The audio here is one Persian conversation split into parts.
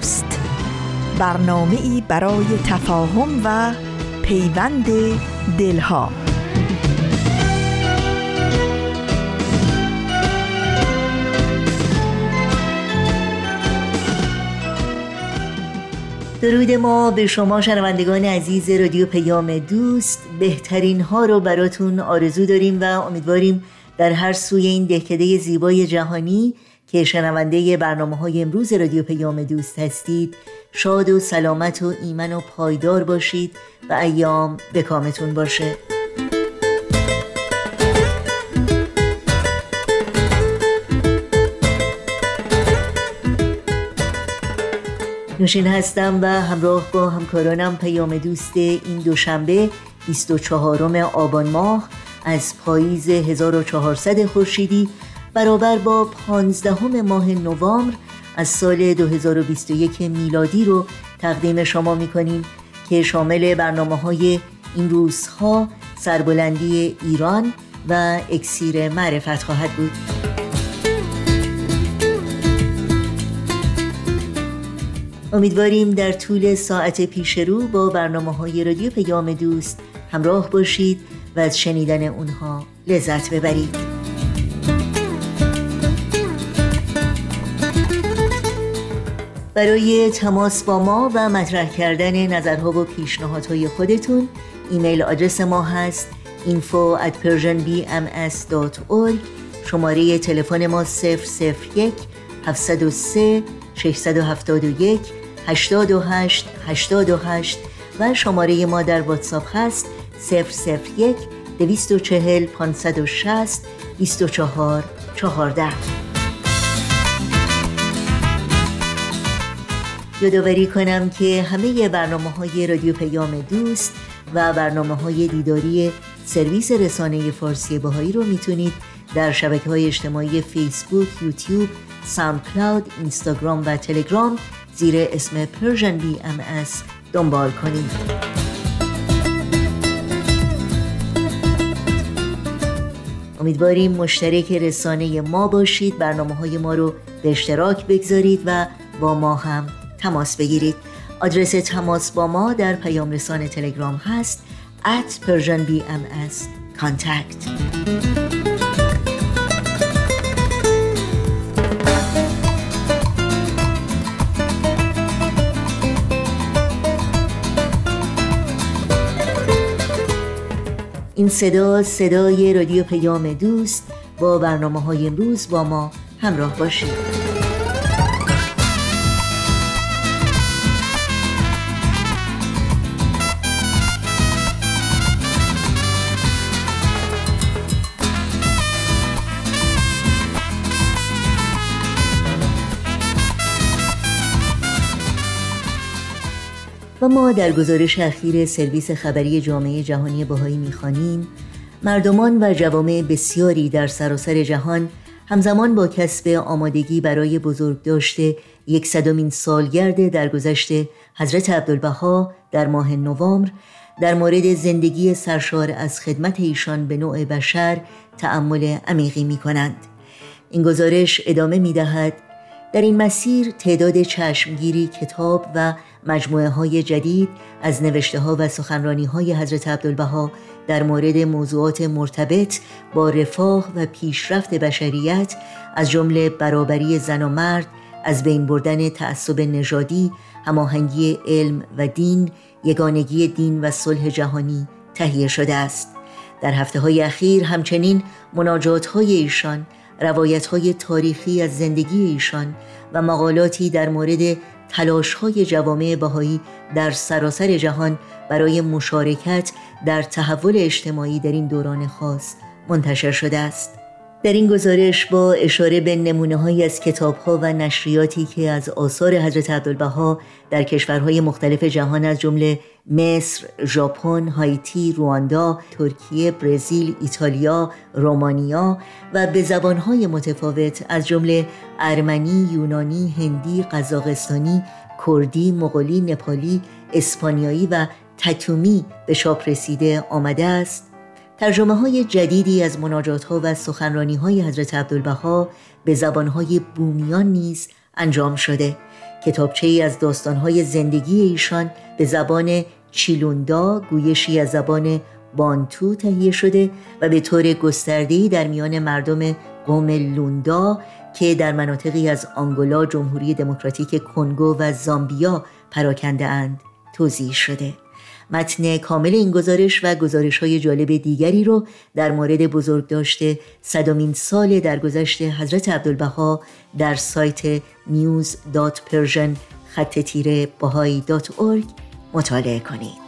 دوست. برنامه ای برای تفاهم و پیوند دلها. درود ما به شما شنوندگان عزیز رادیو پیام دوست. بهترین ها رو براتون آرزو داریم و امیدواریم در هر سوی این دهکده زیبای جهانی که شنونده برنامه های امروز رادیو پیام دوست هستید شاد و سلامت و ایمن و پایدار باشید و ایام به کامتون باشه. نوشین هستم و همراه با همکارانم پیام دوست این دوشنبه 24 آبان ماه از پاییز 1400 خورشیدی برابر با پانزدهم ماه نوامبر از سال 2021 میلادی رو تقدیم شما می‌کنیم که شامل برنامه های این روزها سربلندی ایران و اکسیر معرفت خواهد بود. امیدواریم در طول ساعت پیش رو با برنامه های رادیو پیام دوست همراه باشید و از شنیدن اونها لذت ببرید. برای تماس با ما و مطرح کردن نظرها و پیشنهادهای خودتون ایمیل آدرس ما هست info at persianbms.org شماره تلفن ما 001 703 671 828 828 و شماره ما در واتساپ هست 001 240 560 24 14 یادآوری کنم که همه برنامه های رادیو پیام دوست و برنامه های دیداری سرویس رسانه فارسی باهایی رو می‌تونید در شبکه های اجتماعی فیسبوک، یوتیوب، ساوند کلاود، اینستاگرام و تلگرام زیر اسم بی ام دنبال کنید. امیدواریم مشترک رسانه ما باشید برنامه های ما رو به اشتراک بگذارید و با ما هم تماس بگیرید. آدرس تماس با ما در پیام رسان تلگرام هست at Persian BMS contact. این صدا صدای رادیو پیام دوست با برنامه های امروز با ما همراه باشید. و ما در گزارش اخیر سرویس خبری جامعه جهانی بهایی می‌خوانیم مردمان و جوامع بسیاری در سراسر جهان همزمان با کسب آمادگی برای بزرگ داشته یکصدمین سالگرد درگذشت حضرت عبدالبها در ماه نوامبر در مورد زندگی سرشار از خدمت ایشان به نوع بشر تأمل عمیقی می کنند. این گزارش ادامه می دهد در این مسیر تعداد چشمگیری کتاب و مجموعه های جدید از نوشته ها و سخنرانی های حضرت عبدالبها در مورد موضوعات مرتبط با رفاه و پیشرفت بشریت از جمله برابری زن و مرد از بین بردن تعصب نژادی هماهنگی علم و دین یگانگی دین و صلح جهانی تهیه شده است. در هفته های اخیر همچنین مناجات های ایشان روایت های تاریخی از زندگی ایشان و مقالاتی در مورد تلاش های جوامع بهایی در سراسر جهان برای مشارکت در تحول اجتماعی در این دوران خاص منتشر شده است. در این گزارش با اشاره به نمونه های از کتاب ها و نشریاتی که از آثار حضرت عبدالبها در کشورهای مختلف جهان از جمله مصر، ژاپن، هایتی، رواندا، ترکیه، برزیل، ایتالیا، رومانیا و به زبانهای متفاوت از جمله ارمنی، یونانی، هندی، قزاقستانی، کردی، مغولی، نپالی، اسپانیایی و تتومی به چاپ رسیده آمده است. ترجمه های جدیدی از مناجات ها و سخنرانی های حضرت عبدالبها به زبان های بومیان نیز انجام شده. کتابچه ای از داستان های زندگی ایشان به زبان چیلوندا گویشی از زبان بانتو تهیه شده و به طور گسترده‌ای در میان مردم قوم لوندا که در مناطقی از آنگولا، جمهوری دموکراتیک کنگو و زامبیا پراکنده اند توضیح شده. متن کامل این گزارش و گزارش های جالب دیگری رو در مورد بزرگ داشته صدامین سال درگذشت حضرت عبدالبها در سایت news.persian خط تیره مطالعه کنید.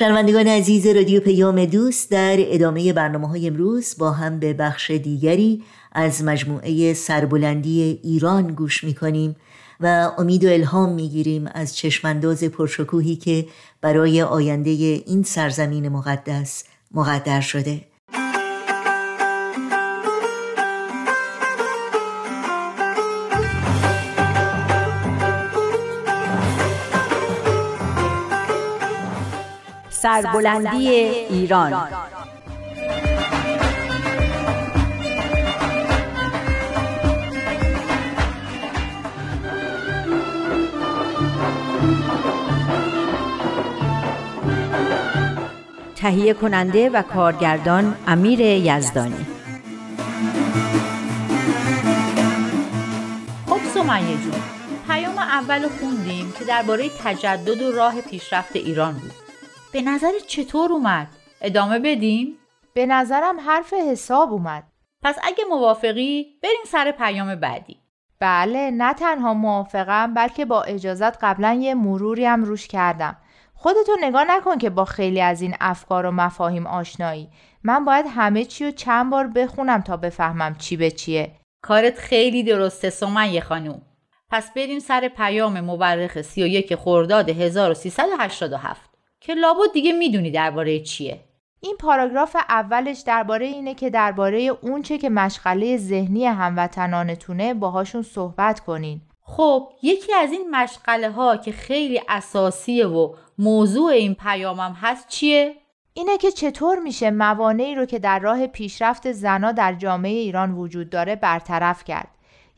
شنوندگان عزیز رادیو پیام دوست در ادامه برنامه های امروز با هم به بخش دیگری از مجموعه سربلندی ایران گوش می کنیم و امید و الهام می گیریم از چشمانداز پرشکوهی که برای آینده این سرزمین مقدس مقدر شده. سربلندی ایران. تهیه کننده و کارگردان امیر یزدانی. خب سمیه جون پیام اول خوندیم که درباره تجدد و راه پیشرفت ایران بود. به نظر چطور اومد؟ ادامه بدیم؟ به نظرم حرف حساب اومد. پس اگه موافقی بریم سر پیام بعدی. بله نه تنها موافقم بلکه با اجازت قبلا یه مروری هم روش کردم. خودتو نگاه نکن که با خیلی از این افکار و مفاهیم آشنایی. من باید همه چی رو چند بار بخونم تا بفهمم چی به چیه. کارت خیلی درسته سمیه خانوم. پس بریم سر پیام مورخ 31 خرداد 1387 که لابد دیگه می‌دونی درباره چیه این پاراگراف اولش درباره اینه که درباره اونچه که مشغله ذهنی هموطنانتونه باهاشون صحبت کنین خب یکی از این مشغله ها که خیلی اساسیه و موضوع این پیامم هست چیه؟ اینه که چطور میشه موانعی رو که در راه پیشرفت زنا در جامعه ایران وجود داره برطرف کرد.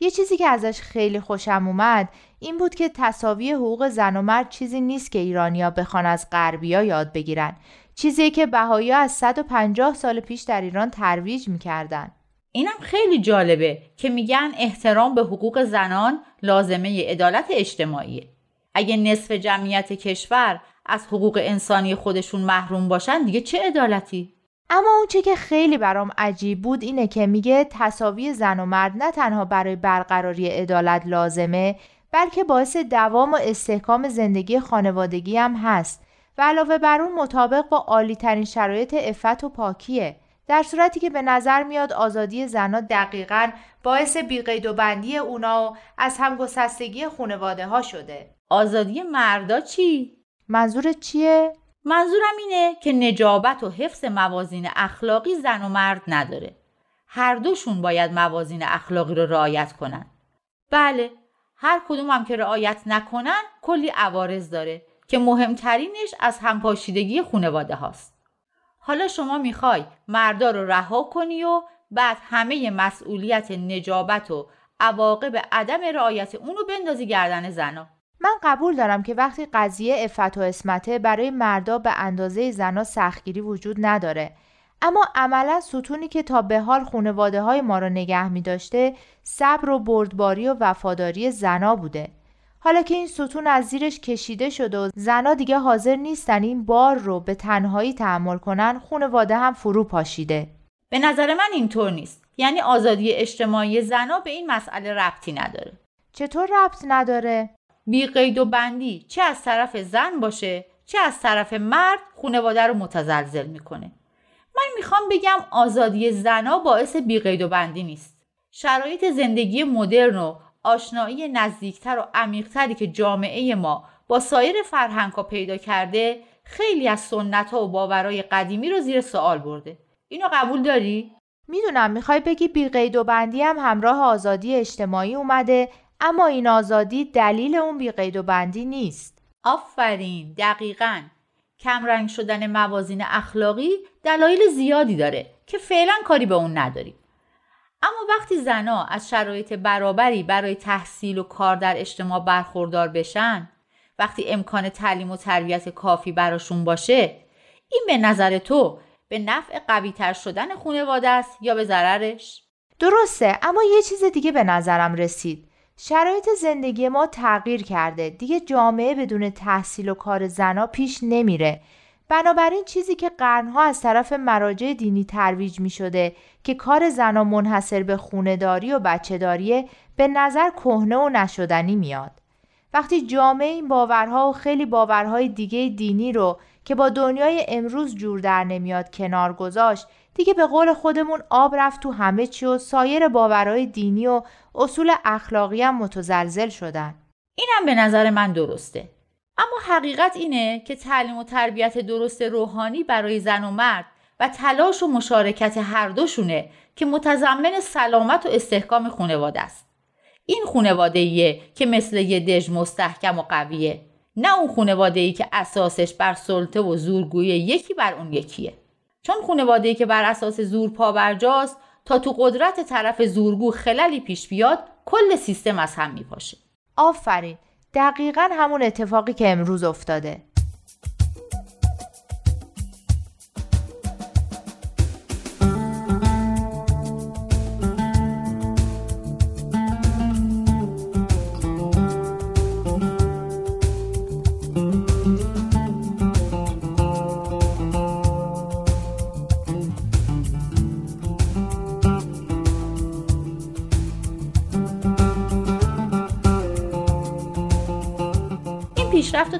یه چیزی که ازش خیلی خوشم اومد این بود که تصاوی حقوق زن و مرد چیزی نیست که ایرانیا بخوان از غربیا یاد بگیرن. چیزی که بهایی از 150 سال پیش در ایران ترویج می‌کردن. اینم خیلی جالبه که میگن احترام به حقوق زنان لازمه عدالت اجتماعیه. اگه نصف جمعیت کشور از حقوق انسانی خودشون محروم باشن دیگه چه عدالتی؟ اما اون چه که خیلی برام عجیب بود اینه که میگه تصاوی زن و مرد نه تنها برای برقراری عدالت لازمه بلکه باعث دوام و استحکام زندگی خانوادگی هم هست و علاوه بر اون مطابق با عالی ترین شرایط افت و پاکیه در صورتی که به نظر میاد آزادی زنها دقیقا باعث بیقید و بندی اونا و از همگسستگی خانواده ها شده آزادی مردا چی؟ منظور چیه؟ منظورم اینه که نجابت و حفظ موازین اخلاقی زن و مرد نداره. هر دوشون باید موازین اخلاقی رو رعایت کنن. بله، هر کدوم هم که رعایت نکنن کلی عوارض داره که مهمترینش از همپاشیدگی خانواده هاست. حالا شما می‌خوای مردا رو رها کنی و بعد همه مسئولیت نجابت و عواقب عدم رعایت اونو بندازی گردن زنا. من قبول دارم که وقتی قضیه افت و اسمته برای مردا به اندازه زنا سختگیری وجود نداره اما عملا ستونی که تا به حال خانواده های ما را نگه می داشته صبر و بردباری و وفاداری زنا بوده. حالا که این ستون از زیرش کشیده شده و زنا دیگه حاضر نیستن این بار رو به تنهایی تحمل کنن خانواده هم فرو پاشیده. به نظر من اینطور نیست. یعنی آزادی اجتماعی زنا به این مسئله ربطی نداره. چطور ربط نداره؟ بی قید و بندی. چه از طرف زن باشه چه از طرف مرد خانواده رو متزلزل می‌کنه. من می‌خوام بگم آزادی زنا باعث بی قید و بندی نیست. شرایط زندگی مدرن و آشنایی نزدیکتر و عمیقتری که جامعه ما با سایر فرهنگ ها پیدا کرده خیلی از سنت ها و باورهای قدیمی رو زیر سوال برده. اینو قبول داری؟ می‌دونم می‌خوای بگی بی قید و بندی هم همراه آزادی اجتماعی اومده اما این آزادی دلیل اون بیقید و بندی نیست. آفرین دقیقا. کمرنگ شدن موازین اخلاقی دلایل زیادی داره که فعلا کاری به اون نداریم اما وقتی زنا از شرایط برابری برای تحصیل و کار در اجتماع برخوردار بشن وقتی امکان تعلیم و تربیت کافی براشون باشه این به نظر تو به نفع قوی تر شدن خانواده است یا به ضررش؟ درسته اما یه چیز دیگه به نظرم رسید شرایط زندگی ما تغییر کرده. دیگه جامعه بدون تحصیل و کار زنا پیش نمیره. بنابراین چیزی که قرنها از طرف مراجع دینی ترویج می شده که کار زنا منحصر به خونداری و بچهداریه به نظر کهنه و نشدنی میاد. وقتی جامعه این باورها و خیلی باورهای دیگه دینی رو که با دنیای امروز جور در نمیاد کنار گذاشت دیگه به قول خودمون آب رفت تو همه چی و سایر باورهای دینی و اصول اخلاقی هم متزلزل شدن. اینم به نظر من درسته. اما حقیقت اینه که تعلیم و تربیت درست روحانی برای زن و مرد و تلاش و مشارکت هر دوشونه که متضمن سلامت و استحکام خانواده است. این خانواده که مثل یه دژ مستحکم و قویه نه اون خانواده ای که اساسش بر سلطه و زورگویی یکی بر اون یکیه. چون خانواده که بر اساس زور پابرجاست تا تو قدرت طرف زورگو خللی پیش بیاد کل سیستم از هم میپاشه. آفرین. دقیقا همون اتفاقی که امروز افتاده.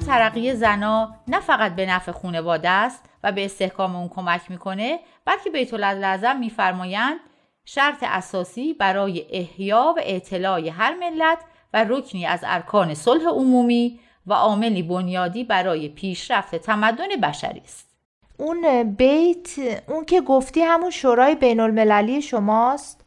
ترقی زنا نه فقط به نفع خانواده است و به استحکام اون کمک می‌کنه بلکه بیت العظم میفرمایند شرط اساسی برای احیا و اعتلاع هر ملت و رکنی از ارکان صلح عمومی و عاملی بنیادی برای پیشرفت تمدن بشری است. اون بیت اون که گفتی همون شورای بین المللی شماست؟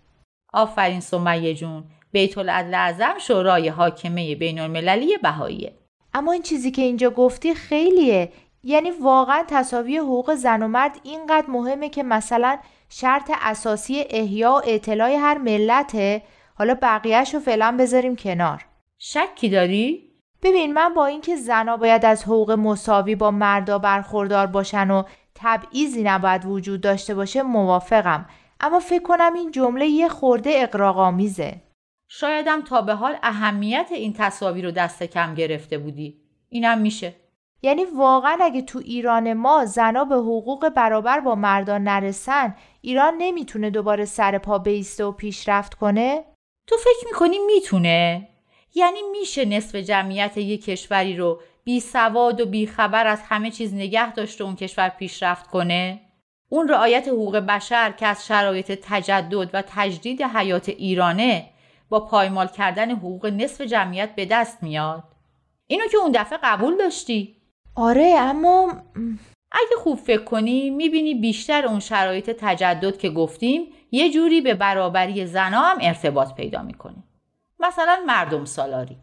آفرین سمیه جون بیت العدل اعظم شورای حاکمه بین المللی بهاییه اما این چیزی که اینجا گفتی خیلیه. یعنی واقعا تصاوی حقوق زن و مرد اینقدر مهمه که مثلا شرط اساسی احیا و اطلاع هر ملته. حالا بقیهش رو فعلا بذاریم کنار. شکی داری؟ ببین من با اینکه زنها باید از حقوق مساوی با مردا برخوردار باشن و تبعیضی نباید وجود داشته باشه موافقم. اما فکر کنم این جمله یه خورده اقراق‌آمیزه شایدم تا به حال اهمیت این تصاوی رو دست کم گرفته بودی اینم میشه یعنی واقعا اگه تو ایران ما زنا به حقوق برابر با مردان نرسن ایران نمی‌تونه دوباره سر پا بیسته و پیشرفت کنه؟ تو فکر می‌کنی می‌تونه؟ یعنی میشه نصف جمعیت یک کشوری رو بی سواد و بی خبر از همه چیز نگه داشته اون کشور پیشرفت کنه؟ اون رعایت حقوق بشر که از شرایط تجدد و تجدید حیات ایرانه با پایمال کردن حقوق نصف جمعیت به دست میاد. اینو که اون دفعه قبول داشتی. آره اما اگه خوب فکر کنی می‌بینی بیشتر اون شرایط تجدد که گفتیم یه جوری به برابری زنا هم ارتباط پیدا می‌کنه. مثلا مردم سالاری.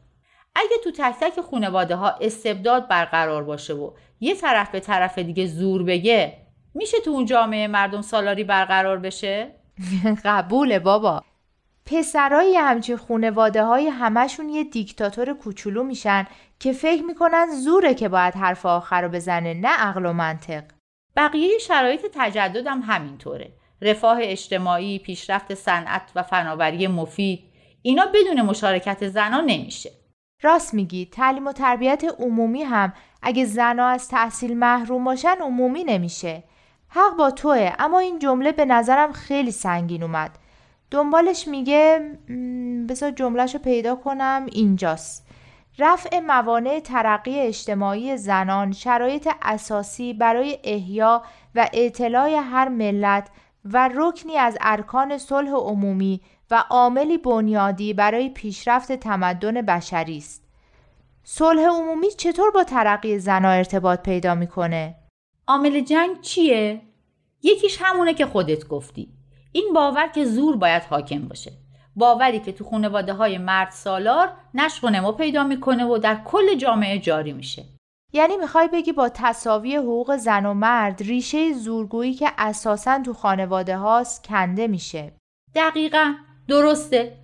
اگه تو تک تک خانواده ها استبداد برقرار باشه و یه طرف به طرف دیگه زور بگه میشه تو اون جامعه مردم سالاری برقرار بشه؟ قبوله بابا. پسرای همچین خونواده های همشون یه دیکتاتور کوچولو میشن که فکر می‌کنن زوره که باید حرف آخر رو بزنه نه عقل و منطق. بقیه شرایط تجدد هم همینطوره. رفاه اجتماعی، پیشرفت صنعت و فناوری مفید اینا بدون مشارکت زنان نمیشه. راست میگی تعلیم و تربیت عمومی هم اگه زنها از تحصیل محروم باشن عمومی نمیشه. حق با توه اما این جمله به نظرم خیلی سنگین اومد. دنبالش میگه بذار جملهش رو پیدا کنم اینجاست رفع موانع ترقی اجتماعی زنان شرایط اساسی برای احیا و اطلاع هر ملت و رکنی از ارکان صلح عمومی و عاملی بنیادی برای پیشرفت تمدن بشری است. صلح عمومی چطور با ترقی زنها ارتباط پیدا می‌کنه؟ عامل جنگ چیه؟ یکیش همونه که خودت گفتی. این باور که زور باید حاکم باشه. باوری که تو خانواده های مرد سالار نشق و نما پیدا می‌کنه و در کل جامعه جاری میشه. یعنی می‌خوای بگی با تصاوی حقوق زن و مرد ریشه زورگویی که اساسا تو خانواده هاست کنده میشه. دقیقا درسته.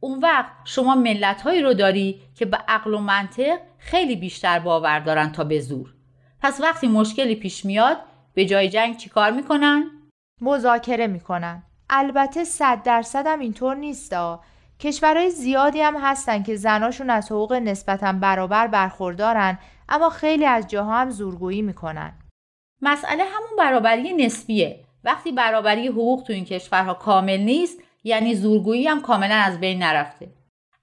اون وقت شما ملت هایی رو داری که به عقل و منطق خیلی بیشتر باور دارن تا به زور. پس وقتی مشکلی پیش میاد به جای جنگ چیکار می‌کنن؟ مذاکره می‌کنن. البته صد درصد هم اینطور نیستا. کشورهای زیادی هم هستن که زناشون از حقوق نسبتا برابر برخوردارن اما خیلی از جاها هم زورگویی می‌کنن. مسئله همون برابری نسبیه. وقتی برابری حقوق تو این کشورها کامل نیست یعنی زورگویی هم کاملا از بین نرفته.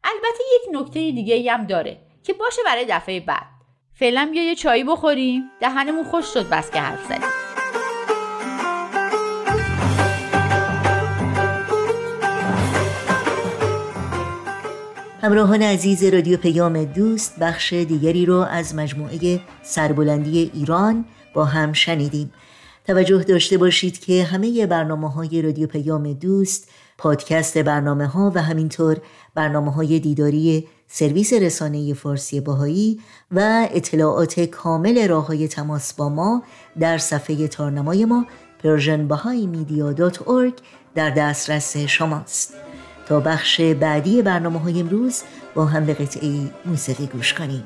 البته یک نکته دیگه هم داره که باشه برای دفعه بعد. فعلا بیا یه چایی بخوریم دهنمون خوش شد بس که حرف زدیم. همراهان عزیز رادیو پیام دوست بخش دیگری رو از مجموعه سربلندی ایران با هم شنیدیم. توجه داشته باشید که همه برنامه های رادیو پیام دوست پادکست برنامه ها و همینطور برنامه های دیداری سرویس رسانه فارسی باهایی و اطلاعات کامل راه های تماس با ما در صفحه تارنمای ما persianbahaimedia.org در دسترس شماست. تا بخش بعدی برنامه های امروز با هم به قطعه موسیقی گوش کنیم.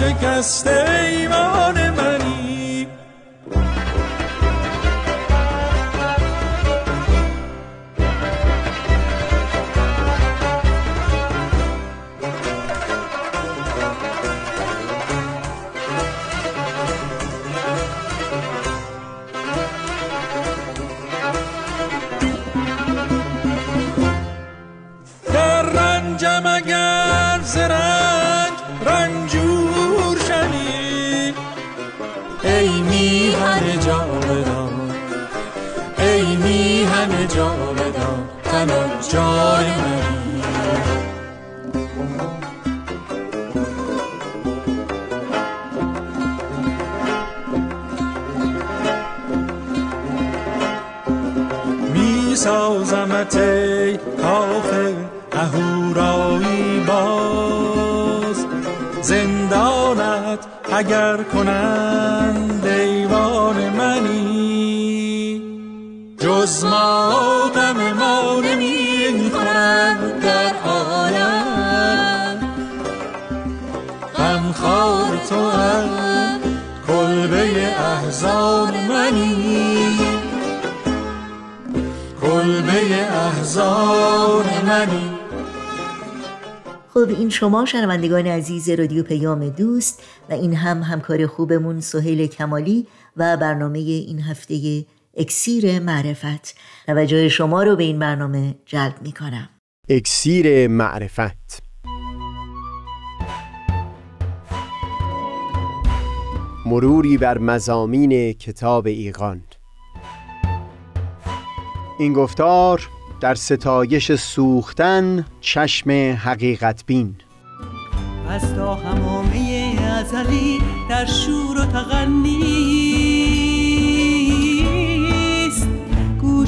اگر شکست ایوان میهن جاودان ای میهن جاودان تنها جای منی. می سازمت ای کاخ اهورایی باز. زندانت اگر کنند جز ما غم ما نمی خورند در عالم. غمخوار تو هم کلبه احزان منی. کلبه احزان منی. خب این شما شنوندگان عزیز رادیو پیام دوست و این هم همکار خوبمون سهیل کمالی و برنامه این هفته اکسیر معرفت. توجه شما رو به این برنامه جلب می کنم اکسیر معرفت. مروری بر مزامین کتاب ایقان این گفتار در ستایش سوختن چشم حقیقت بین از تا همامه ازلی در شور و تغنیست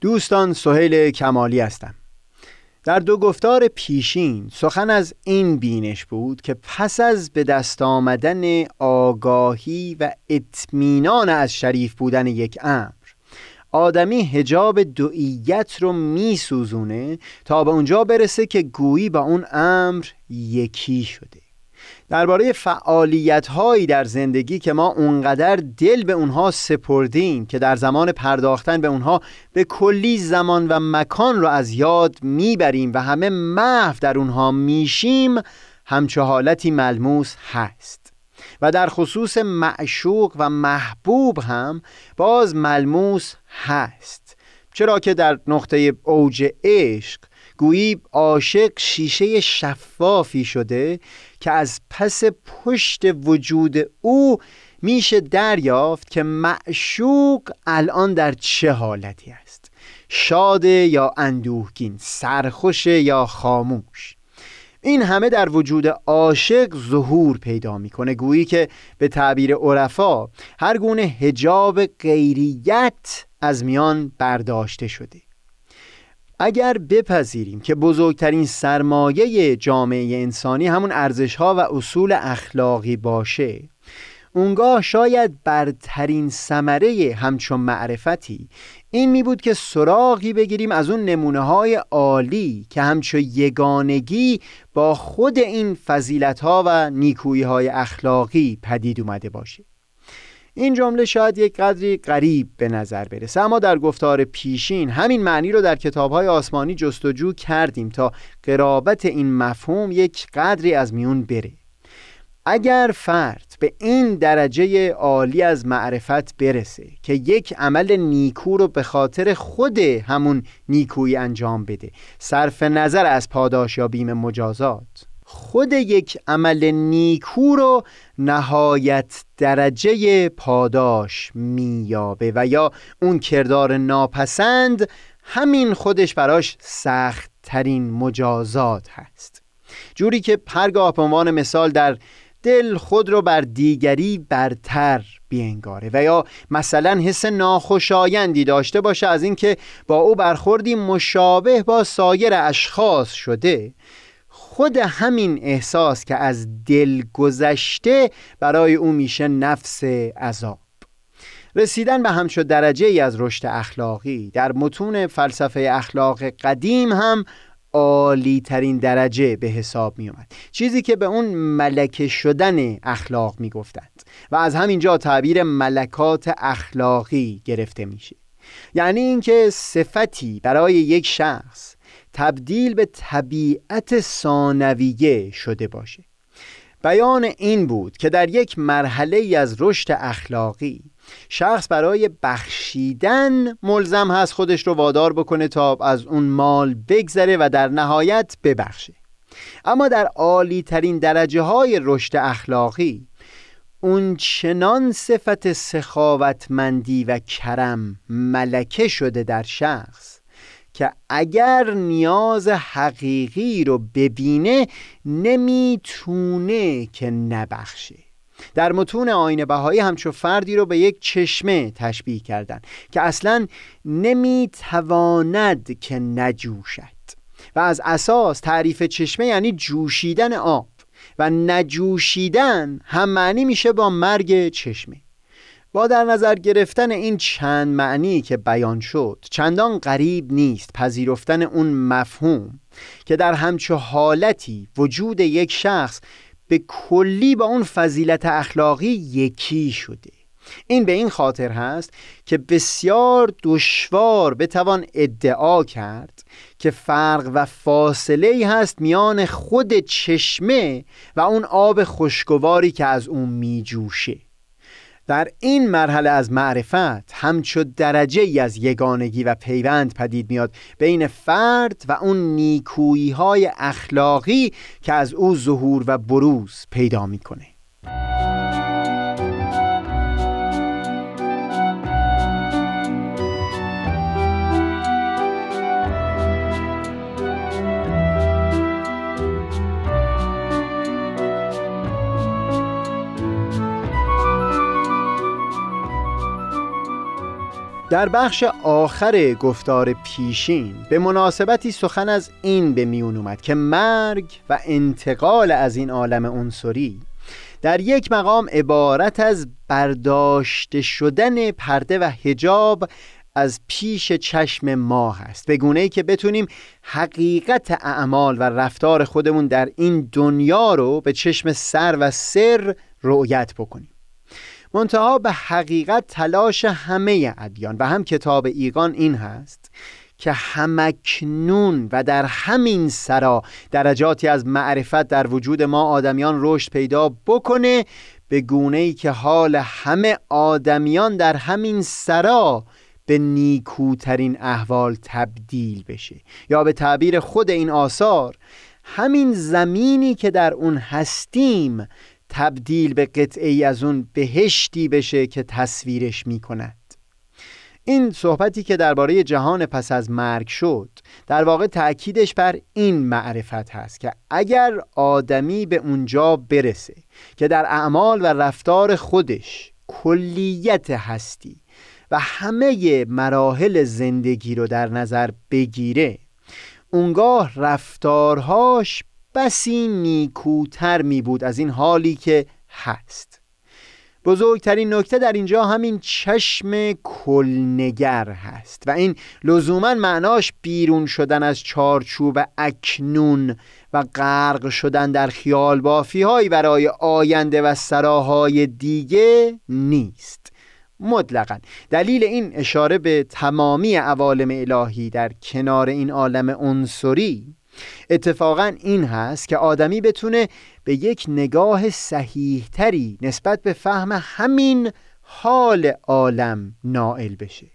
دوستان سهیل کمالی هستم. در دو گفتار پیشین سخن از این بینش بود که پس از به دست آمدن آگاهی و اطمینان از شریف بودن یک امر آدمی هجاب دعیت رو میسوزونه تا به اونجا برسه که گویی با اون امر یکی شده. درباره فعالیت هایی در زندگی که ما اونقدر دل به اونها سپردیم که در زمان پرداختن به اونها به کلی زمان و مکان رو از یاد می‌بریم و همه محو در اونها میشیم همچه حالتی ملموس هست. و در خصوص معشوق و محبوب هم باز ملموس هست. چرا که در نقطه اوج عشق گویی عاشق شیشه شفافی شده که از پس پشت وجود او میشه دریافت که معشوق الان در چه حالتی است؟ شاده یا اندوهگین سرخوش یا خاموش؟ این همه در وجود عاشق ظهور پیدا می‌کنه. گویی که به تعبیر عرفا هر گونه هجاب غیریت از میان برداشته شده. اگر بپذیریم که بزرگترین سرمایه جامعه انسانی همون ارزشها و اصول اخلاقی باشه اونگاه شاید برترین ثمره همچون معرفتی این می بود که سراغی بگیریم از اون نمونه های عالی که همچون یگانگی با خود این فضیلت ها و نیکویی های اخلاقی پدید اومده باشه. این جمله شاید یک قدری غریب به نظر برسه اما در گفتار پیشین همین معنی رو در کتابهای آسمانی جستجو کردیم تا قرابت این مفهوم یک قدری از میون بره. اگر فرد به این درجه عالی از معرفت برسه که یک عمل نیکو رو به خاطر خود همون نیکویی انجام بده صرف نظر از پاداش یا بیم مجازات خود یک عمل نیکو رو نهایت درجه پاداش مییابه و یا اون کردار ناپسند همین خودش براش سخت ترین مجازات هست. جوری که هرگاه به عنوان مثال در دل خود رو بر دیگری برتر بینگاره و یا مثلا حس ناخوشایندی داشته باشه از اینکه با او برخوردی مشابه با سایر اشخاص شده خود همین احساس که از دل گذشته برای او میشه نفس عذاب. رسیدن به همچو درجه ای از رشد اخلاقی در متون فلسفه اخلاق قدیم هم عالی ترین درجه به حساب می اومد چیزی که به اون ملکه شدن اخلاق می گفتند و از همینجا تعبیر ملکات اخلاقی گرفته میشه. یعنی اینکه صفتی برای یک شخص تبدیل به طبیعت ثانویه شده باشه. بیان این بود که در یک مرحله از رشد اخلاقی شخص برای بخشیدن ملزم هست خودش رو وادار بکنه تا از اون مال بگذره و در نهایت ببخشه. اما در عالی ترین درجه های رشد اخلاقی اون چنان صفت سخاوتمندی و کرم ملکه شده در شخص که اگر نیاز حقیقی رو ببینه نمی‌تونه که نبخشه. در متون آین بهایی همچو فردی رو به یک چشمه تشبیه کردن که اصلا نمی‌تواند که نجوشد. و از اساس تعریف چشمه یعنی جوشیدن آب. و نجوشیدن هم معنی میشه با مرگ چشمه. با در نظر گرفتن این چند معنی که بیان شد چندان غریب نیست پذیرفتن اون مفهوم که در همچو حالتی وجود یک شخص به کلی با اون فضیلت اخلاقی یکی شده. این به این خاطر هست که بسیار دشوار بتوان ادعا کرد که فرق و فاصله ای هست میان خود چشمه و اون آب خوشگواری که از اون میجوشه. در این مرحله از معرفت همچو درجه ای از یگانگی و پیوند پدید میاد بین فرد و اون نیکویی های اخلاقی که از او ظهور و بروز پیدا می‌کنه. در بخش آخر گفتار پیشین به مناسبتی سخن از این به میون اومد که مرگ و انتقال از این عالم عنصری در یک مقام عبارت از برداشته شدن پرده و حجاب از پیش چشم ما هست. به گونه ای که بتونیم حقیقت اعمال و رفتار خودمون در این دنیا رو به چشم سر و سر رؤیت بکنیم. منتها به حقیقت تلاش همه ادیان و هم کتاب ایقان این هست که همکنون و در همین سرا درجاتی از معرفت در وجود ما آدمیان رشد پیدا بکنه به گونه ای که حال همه آدمیان در همین سرا به نیکوترین احوال تبدیل بشه یا به تعبیر خود این آثار همین زمینی که در اون هستیم تبدیل به قطعه ای از اون بهشتی بشه که تصویرش می کند این صحبتی که درباره جهان پس از مرگ شد در واقع تأکیدش بر این معرفت هست که اگر آدمی به اونجا برسه که در اعمال و رفتار خودش کلیت هستی و همه مراحل زندگی رو در نظر بگیره اونگاه رفتارهاش بسی نیکوتر می بود از این حالی که هست. بزرگترین نکته در اینجا همین چشم کلنگر هست و این لزوما معناش بیرون شدن از چارچوب اکنون و غرق شدن در خیال بافی هایی برای آینده و سراهای دیگه نیست. مطلقا. دلیل این اشاره به تمامی عوالم الهی در کنار این عالم عنصری اتفاقا این هست که آدمی بتونه به یک نگاه صحیحتری نسبت به فهم همین حال عالم نائل بشه.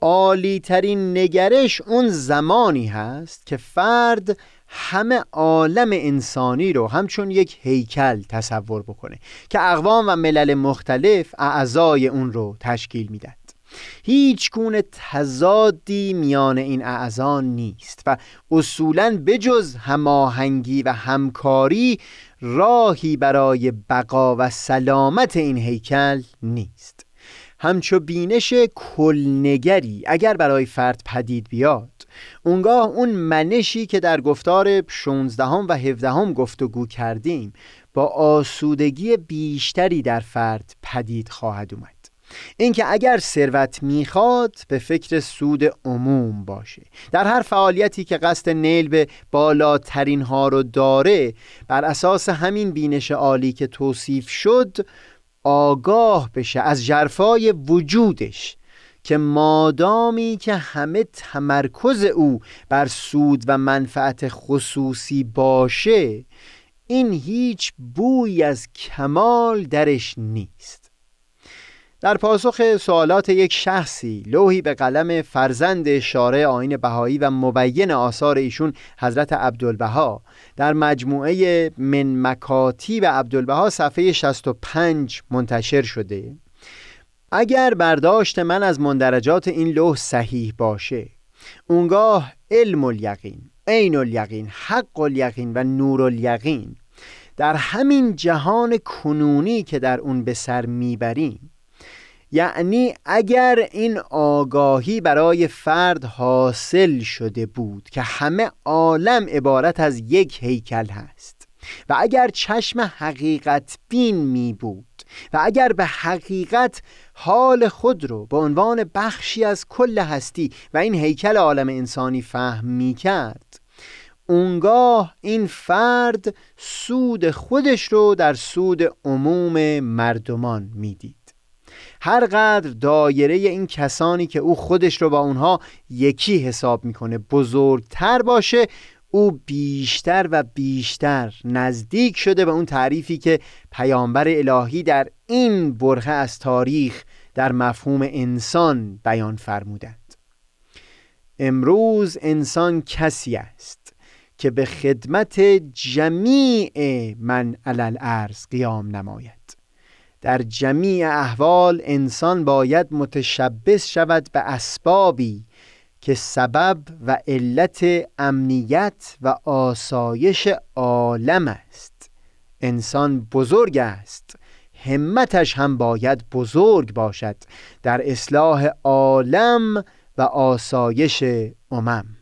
عالی ترین نگرش اون زمانی هست که فرد همه عالم انسانی رو همچون یک هیکل تصور بکنه که اقوام و ملل مختلف اعضای اون رو تشکیل میدن. هیچ گونه تضادی میان این اعضا نیست و اصولا بجز هماهنگی و همکاری راهی برای بقا و سلامت این هیکل نیست. همچو بینش کلنگری اگر برای فرد پدید بیاد اونگاه اون منشی که در گفتار 16 و 17 گفتگو کردیم با آسودگی بیشتری در فرد پدید خواهد اومد. اینکه اگر ثروت می‌خواد به فکر سود عموم باشه. در هر فعالیتی که قصد نیل به بالاترین ها رو داره بر اساس همین بینش عالی که توصیف شد آگاه بشه از جرفای وجودش که مادامی که همه تمرکز او بر سود و منفعت خصوصی باشه این هیچ بوی از کمال درش نیست. در پاسخ سوالات یک شخصی لوحی به قلم فرزند شارع آین بهایی و مبین آثار ایشون حضرت عبدالبها. در مجموعه من مکاتی و عبدالبها صفحه 65 منتشر شده. اگر برداشت من از مندرجات این لوح صحیح باشه اونگاه علم الیقین عین الیقین حق الیقین و نور الیقین در همین جهان کنونی که در اون به سر می‌بریم یعنی اگر این آگاهی برای فرد حاصل شده بود که همه عالم عبارت از یک هیکل هست و اگر چشم حقیقت بین می بود و اگر به حقیقت حال خود رو به عنوان بخشی از کل هستی و این هیکل عالم انسانی فهم می کرد اونگاه این فرد سود خودش رو در سود عموم مردمان می‌دید هر قدر دایره این کسانی که او خودش رو با اونها یکی حساب می‌کنه بزرگتر باشه او بیشتر و بیشتر نزدیک شده به اون تعریفی که پیامبر الهی در این برخه از تاریخ در مفهوم انسان بیان فرمودند. امروز انسان کسی است که به خدمت جمیع من علل ارز قیام نماید. در جمیع احوال انسان باید متشبس شود به اسبابی که سبب و علت امنیت و آسایش عالم است. انسان بزرگ است. همتش هم باید بزرگ باشد. در اصلاح عالم و آسایش امم.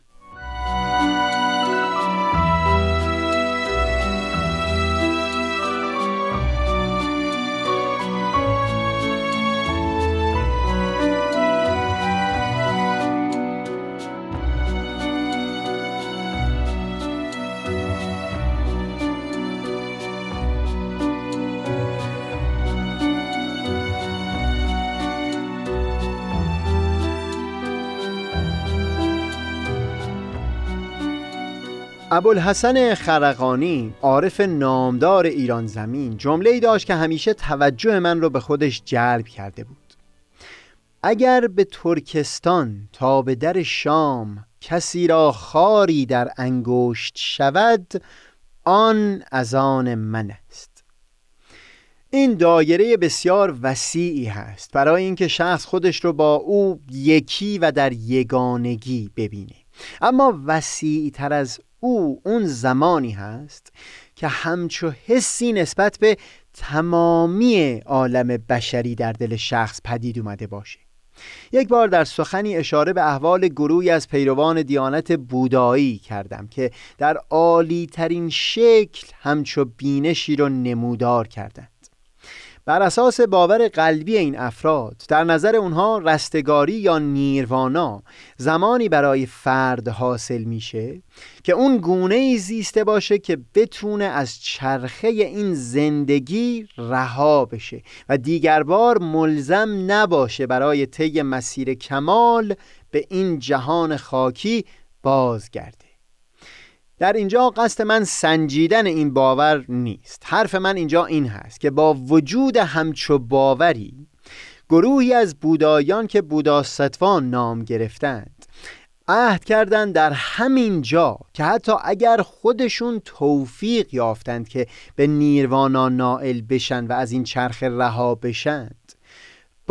ابوالحسن خرقانی عارف نامدار ایران زمین جمله ای داشت که همیشه توجه من رو به خودش جلب کرده بود. اگر به ترکستان تا به در شام کسی را خاری در انگشت شود آن از آن من است. این دایره بسیار وسیعی هست برای اینکه شخص خودش رو با او یکی و در یگانگی ببینه. اما وسیعی تر از او اون زمانی هست که همچو حسی نسبت به تمامی عالم بشری در دل شخص پدید اومده باشه. یک بار در سخنی اشاره به احوال گروهی از پیروان دیانت بودایی کردم که در عالی ترین شکل همچو بینشی رو نمودار کردند. بر اساس باور قلبی این افراد در نظر اونها رستگاری یا نیروانا زمانی برای فرد حاصل میشه که اون گونه ای زیسته باشه که بتونه از چرخه این زندگی رها بشه و دیگر بار ملزم نباشه برای طی مسیر کمال به این جهان خاکی بازگرده. در اینجا قصد من سنجیدن این باور نیست. حرف من اینجا این هست که با وجود همچو باوری گروهی از بودایان که بوداستوان نام گرفتند عهد کردند در همین جا که حتی اگر خودشون توفیق یافتند که به نیروانا نائل بشن و از این چرخ رها بشند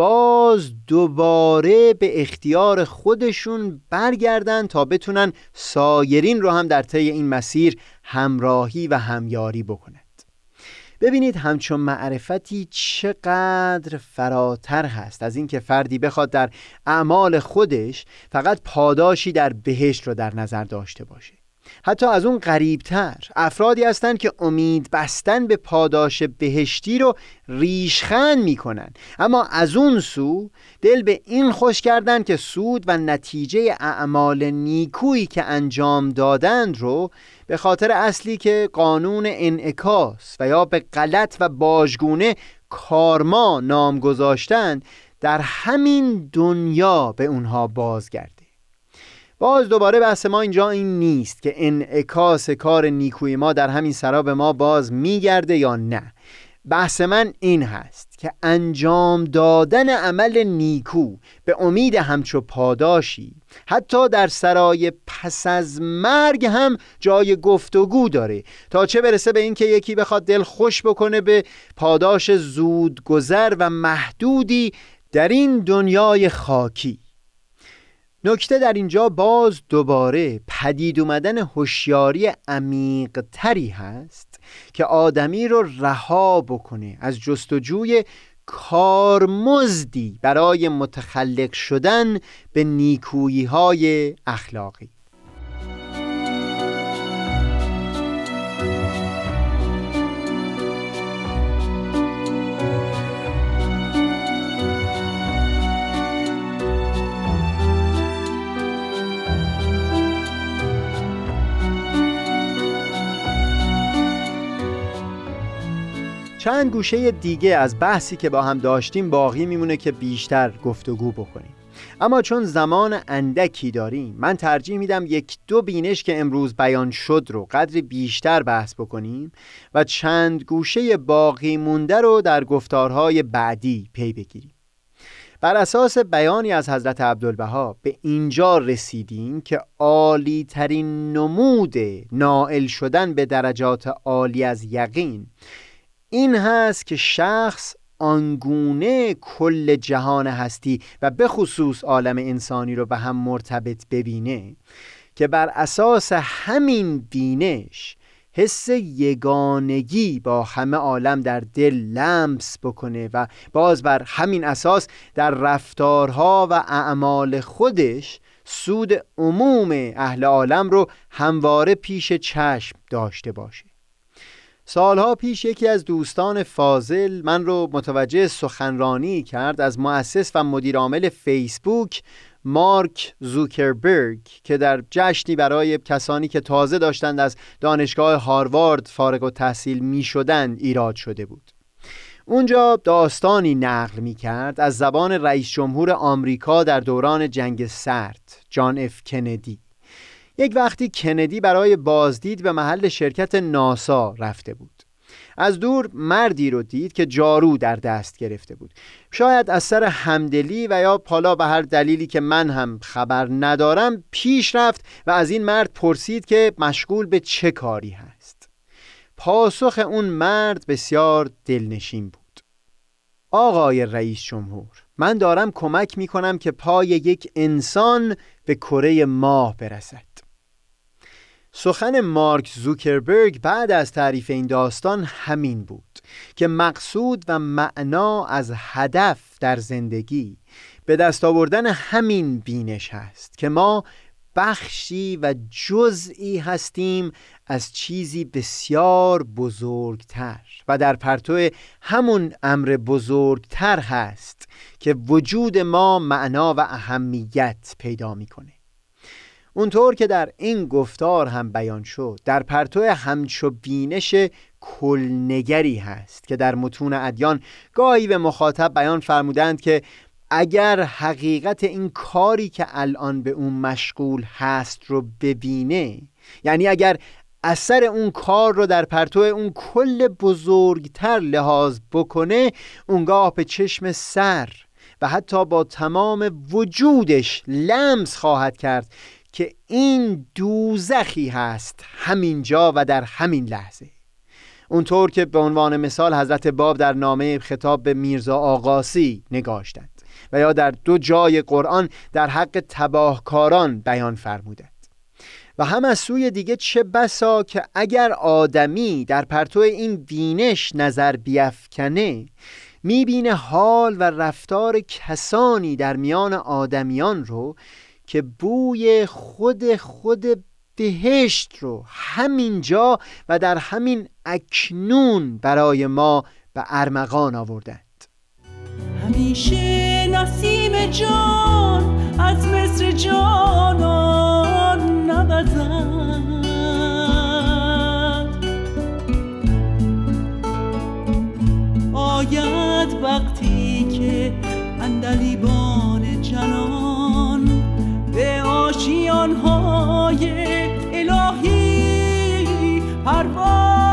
باز دوباره به اختیار خودشون برگردن تا بتونن سایرین رو هم در طی این مسیر همراهی و همیاری بکنند. ببینید همچون معرفتی چقدر فراتر هست از اینکه فردی بخواد در اعمال خودش فقط پاداشی در بهشت رو در نظر داشته باشه. حتی از اون قریبتر افرادی هستند که امید بستن به پاداش بهشتی رو ریشخند می‌کنن. اما از اون سو دل به این خوش کردن که سود و نتیجه اعمال نیکویی که انجام دادند رو به خاطر اصلی که قانون انعکاس و یا به غلط و باجگونه کارما نام گذاشتند در همین دنیا به اونها بازگرد. باز دوباره بحث ما اینجا این نیست که انعکاس کار نیکوی ما در همین سرا به ما باز میگرده یا نه. بحث من این هست که انجام دادن عمل نیکو به امید همچو پاداشی حتی در سرای پس از مرگ هم جای گفتگو داره تا چه برسه به اینکه یکی بخواد دل خوش بکنه به پاداش زود گذر و محدودی در این دنیای خاکی. نکته در اینجا باز دوباره پدید اومدن هوشیاری عمیق تری هست که آدمی رو رها بکنه از جستجوی کارمزدی برای متخلق شدن به نیکویی های اخلاقی. چند گوشه دیگه از بحثی که با هم داشتیم باقی میمونه که بیشتر گفتگو بکنیم. اما چون زمان اندکی داریم من ترجیح میدم یک دو بینش که امروز بیان شد رو قدری بیشتر بحث بکنیم و چند گوشه باقی مونده رو در گفتارهای بعدی پی بگیریم. بر اساس بیانی از حضرت عبدالبها به اینجا رسیدیم که عالی ترین نمود نائل شدن به درجات عالی از یقین این هست که شخص آنگونه کل جهان هستی و به خصوص عالم انسانی رو به هم مرتبط ببینه که بر اساس همین بینش حس یگانگی با همه عالم در دل لمس بکنه و باز بر همین اساس در رفتارها و اعمال خودش سود عموم اهل عالم رو همواره پیش چشم داشته باشه. سالها پیش یکی از دوستان فاضل من رو متوجه سخنرانی کرد از مؤسس و مدیرعامل فیسبوک مارک زوکربرگ که در جشنی برای کسانی که تازه داشتند از دانشگاه هاروارد فارغ و تحصیل می شدند ایراد شده بود. اونجا داستانی نقل می کرد از زبان رئیس جمهور آمریکا در دوران جنگ سرد جان اف کندی. یک وقتی کندی برای بازدید به محل شرکت ناسا رفته بود. از دور مردی رو دید که جارو در دست گرفته بود. شاید از سر همدلی و یا پالا به هر دلیلی که من هم خبر ندارم پیش رفت و از این مرد پرسید که مشغول به چه کاری هست. پاسخ اون مرد بسیار دلنشین بود. آقای رئیس جمهور من دارم کمک می کنم که پای یک انسان به کره ماه برسد. سخن مارک زوکربرگ بعد از تعریف این داستان همین بود که مقصود و معنا از هدف در زندگی به دست آوردن همین بینش هست که ما بخشی و جزئی هستیم از چیزی بسیار بزرگتر و در پرتو همون امر بزرگتر هست که وجود ما معنا و اهمیت پیدا می‌کنه. اونطور که در این گفتار هم بیان شد در پرتو همچو بینش کلنگری هست که در متون ادیان گاهی به مخاطب بیان فرمودند که اگر حقیقت این کاری که الان به اون مشغول هست رو ببینه یعنی اگر اثر اون کار رو در پرتو اون کل بزرگتر لحاظ بکنه اونگاه به چشم سر و حتی با تمام وجودش لمس خواهد کرد که این دوزخی هست همینجا و در همین لحظه. اونطور که به عنوان مثال حضرت باب در نامه خطاب به میرزا آقاسی نگاشتند و یا در دو جای قرآن در حق تباهکاران بیان فرمودند. و هم از سوی دیگه چه بسا که اگر آدمی در پرتو این بینش نظر بیفکنه می‌بینه حال و رفتار کسانی در میان آدمیان رو که بوی خود خود بهشت رو همینجا و در همین اکنون برای ما به ارمغان آوردند. همیشه نسیم جان از مصر جانان نبزد آید وقتی که اندلیبان جنان به آشیانهای الهی پرواز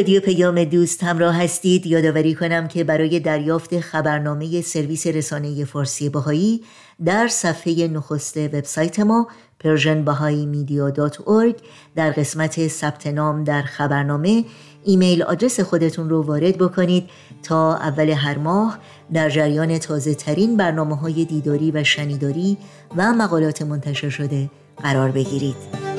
رادیو پیام دوست همراه هستید. یادآوری کنم که برای دریافت خبرنامه سرویس رسانه فارسی باهایی در صفحه نخست وبسایت ما persianbahaimedia.org در قسمت ثبت نام در خبرنامه ایمیل آدرس خودتون رو وارد بکنید تا اول هر ماه در جریان تازه ترین برنامه های دیداری و شنیداری و مقالات منتشر شده قرار بگیرید.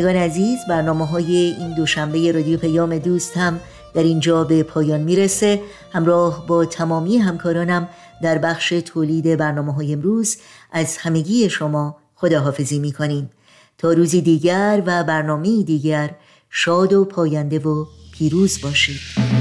شنوندگان عزیز برنامه های این دوشنبه رادیو پیام دوست هم در اینجا به پایان می‌رسه. همراه با تمامی همکارانم در بخش تولید برنامه های امروز از همگی شما خداحافظی می‌کنیم. تا روزی دیگر و برنامه دیگر شاد و پاینده و پیروز باشید.